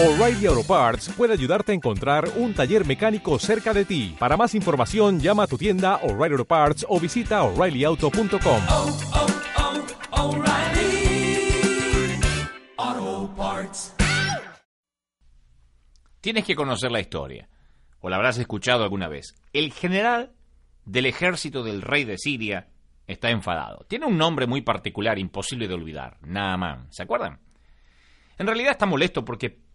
O'Reilly Auto Parts puede ayudarte a encontrar un taller mecánico cerca de ti. Para más información, llama a tu tienda O'Reilly Auto Parts o visita oreillyauto.com. oh, oh, O'Reilly Auto Parts. Tienes que conocer la historia, o la habrás escuchado alguna vez. El general del ejército del rey de Siria está enfadado. Tiene un nombre muy particular, imposible de olvidar, Naaman. ¿Se acuerdan? En realidad está molesto porque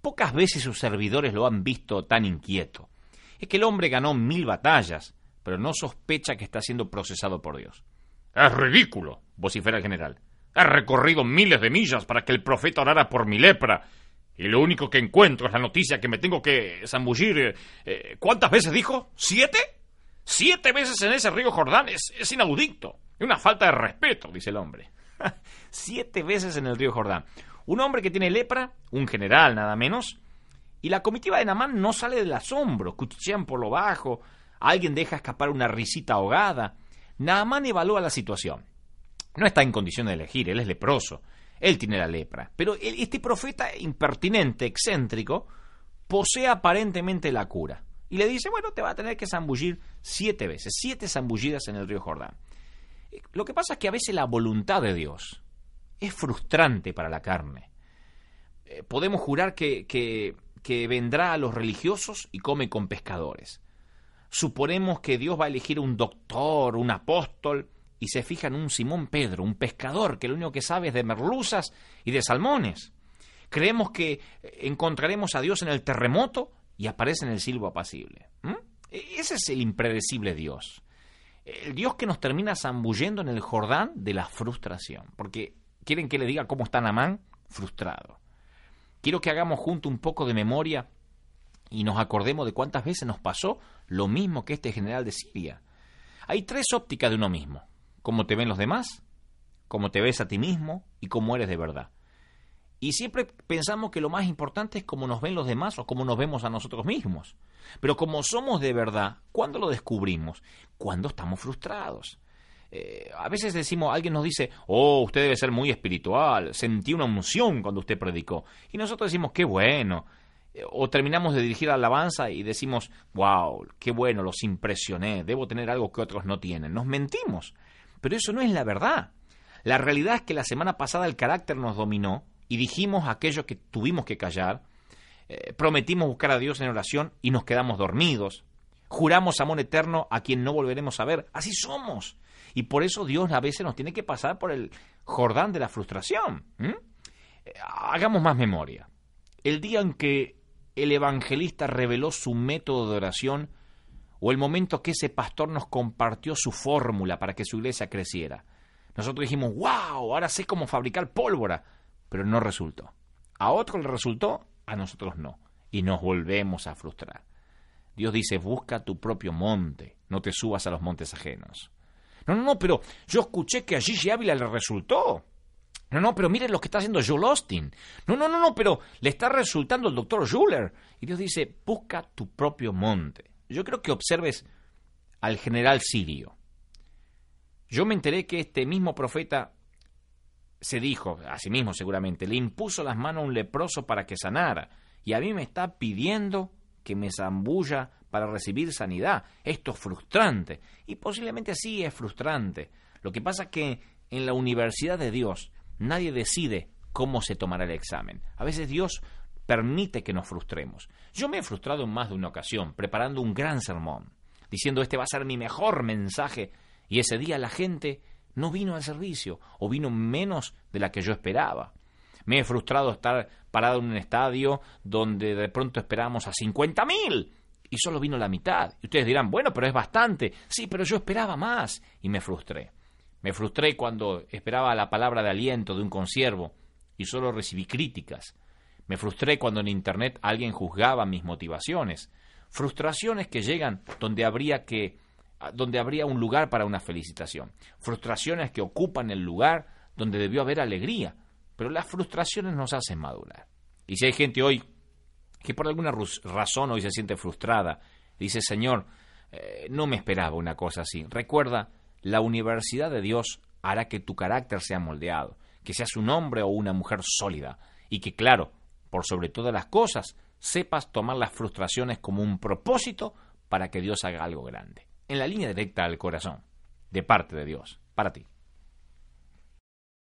pocas veces sus servidores lo han visto tan inquieto. Es que el hombre ganó mil batallas, pero no sospecha que está siendo procesado por Dios. Es ridículo, vocifera el general. He recorrido miles de millas para que el profeta orara por mi lepra. Y lo único que encuentro es la noticia que me tengo que zambullir. eh, eh, ¿Cuántas veces dijo? ¿Siete? Siete veces en ese río Jordán. Es, es una falta de respeto, dice el hombre. Siete veces en el río Jordán. Un hombre que tiene lepra, un general nada menos, y la comitiva de Namán no sale del asombro, cuchichean por lo bajo, alguien deja escapar una risita ahogada. Naamán evalúa la situación. No está en condición de elegir, él es leproso, él tiene la lepra. Pero este profeta impertinente, excéntrico, posee aparentemente la cura. Y le dice, bueno, te va a tener que zambullir siete veces, siete zambullidas en el río Jordán. Lo que pasa es que a veces la voluntad de Dios es frustrante para la carne. Eh, podemos jurar que, que, que vendrá a los religiosos y come con pescadores. Suponemos que Dios va a elegir un doctor, un apóstol, y se fija en un Simón Pedro, un pescador, que lo único que sabe es de merluzas y de salmones. Creemos que eh, encontraremos a Dios en el terremoto y aparece en el silbo apacible. ¿Mm? E- Ese es el impredecible Dios. El Dios que nos termina zambullendo en el Jordán de la frustración. Porque quieren que le diga cómo está Namán, frustrado. Quiero que hagamos junto un poco de memoria y nos acordemos de cuántas veces nos pasó lo mismo que este general de Siria. Hay tres ópticas de uno mismo. Cómo te ven los demás, cómo te ves a ti mismo y cómo eres de verdad. Y siempre pensamos que lo más importante es cómo nos ven los demás o cómo nos vemos a nosotros mismos. Pero como somos de verdad, ¿cuándo lo descubrimos? Cuando estamos frustrados. Eh, a veces decimos, alguien nos dice, oh, usted debe ser muy espiritual, sentí una unción cuando usted predicó. Y nosotros decimos, qué bueno. Eh, O terminamos de dirigir la alabanza y decimos, wow, qué bueno, los impresioné, debo tener algo que otros no tienen. Nos mentimos. Pero eso no es la verdad. La realidad es que la semana pasada el carácter nos dominó y dijimos aquello que tuvimos que callar, eh, prometimos buscar a Dios en oración y nos quedamos dormidos, juramos amor eterno a quien no volveremos a ver, así somos. Y por eso Dios a veces nos tiene que pasar por el Jordán de la frustración. Eh, Hagamos más memoria. El día en que el evangelista reveló su método de oración o el momento que ese pastor nos compartió su fórmula para que su iglesia creciera. Nosotros dijimos, wow, ahora sé cómo fabricar pólvora, pero no resultó. A otro le resultó, a nosotros no. Y nos volvemos a frustrar. Dios dice, busca tu propio monte, no te subas a los montes ajenos. No, no, no, pero yo escuché que a Gigi Ávila le resultó. No, no, pero miren lo que está haciendo Joel Austin. No, no, no, no, pero le está resultando el doctor Schuller. Y Dios dice, busca tu propio monte. Yo creo que observes al general sirio. Yo me enteré que este mismo profeta se dijo, a sí mismo seguramente, le impuso las manos a un leproso para que sanara. Y a mí me está pidiendo que me zambulla para recibir sanidad. Esto es frustrante. Y posiblemente sí es frustrante. Lo que pasa es que en la universidad de Dios nadie decide cómo se tomará el examen. A veces Dios permite que nos frustremos. Yo me he frustrado en más de una ocasión, preparando un gran sermón, diciendo este va a ser mi mejor mensaje, y ese día la gente no vino al servicio, o vino menos de la que yo esperaba. Me he frustrado estar parado en un estadio donde de pronto esperábamos a 50 mil y solo vino la mitad. Y ustedes dirán, bueno, pero es bastante. Sí, pero yo esperaba más y me frustré. Me frustré cuando esperaba la palabra de aliento de un consiervo y solo recibí críticas. Me frustré cuando en Internet alguien juzgaba mis motivaciones. Frustraciones que llegan donde habría que donde habría un lugar para una felicitación. Frustraciones que ocupan el lugar donde debió haber alegría. Pero las frustraciones nos hacen madurar. Y si hay gente hoy que por alguna razón hoy se siente frustrada, dice, Señor, eh, no me esperaba una cosa así. Recuerda, la universidad de Dios hará que tu carácter sea moldeado, que seas un hombre o una mujer sólida y que, claro, por sobre todas las cosas, sepas tomar las frustraciones como un propósito para que Dios haga algo grande. En la línea directa al corazón, de parte de Dios, para ti.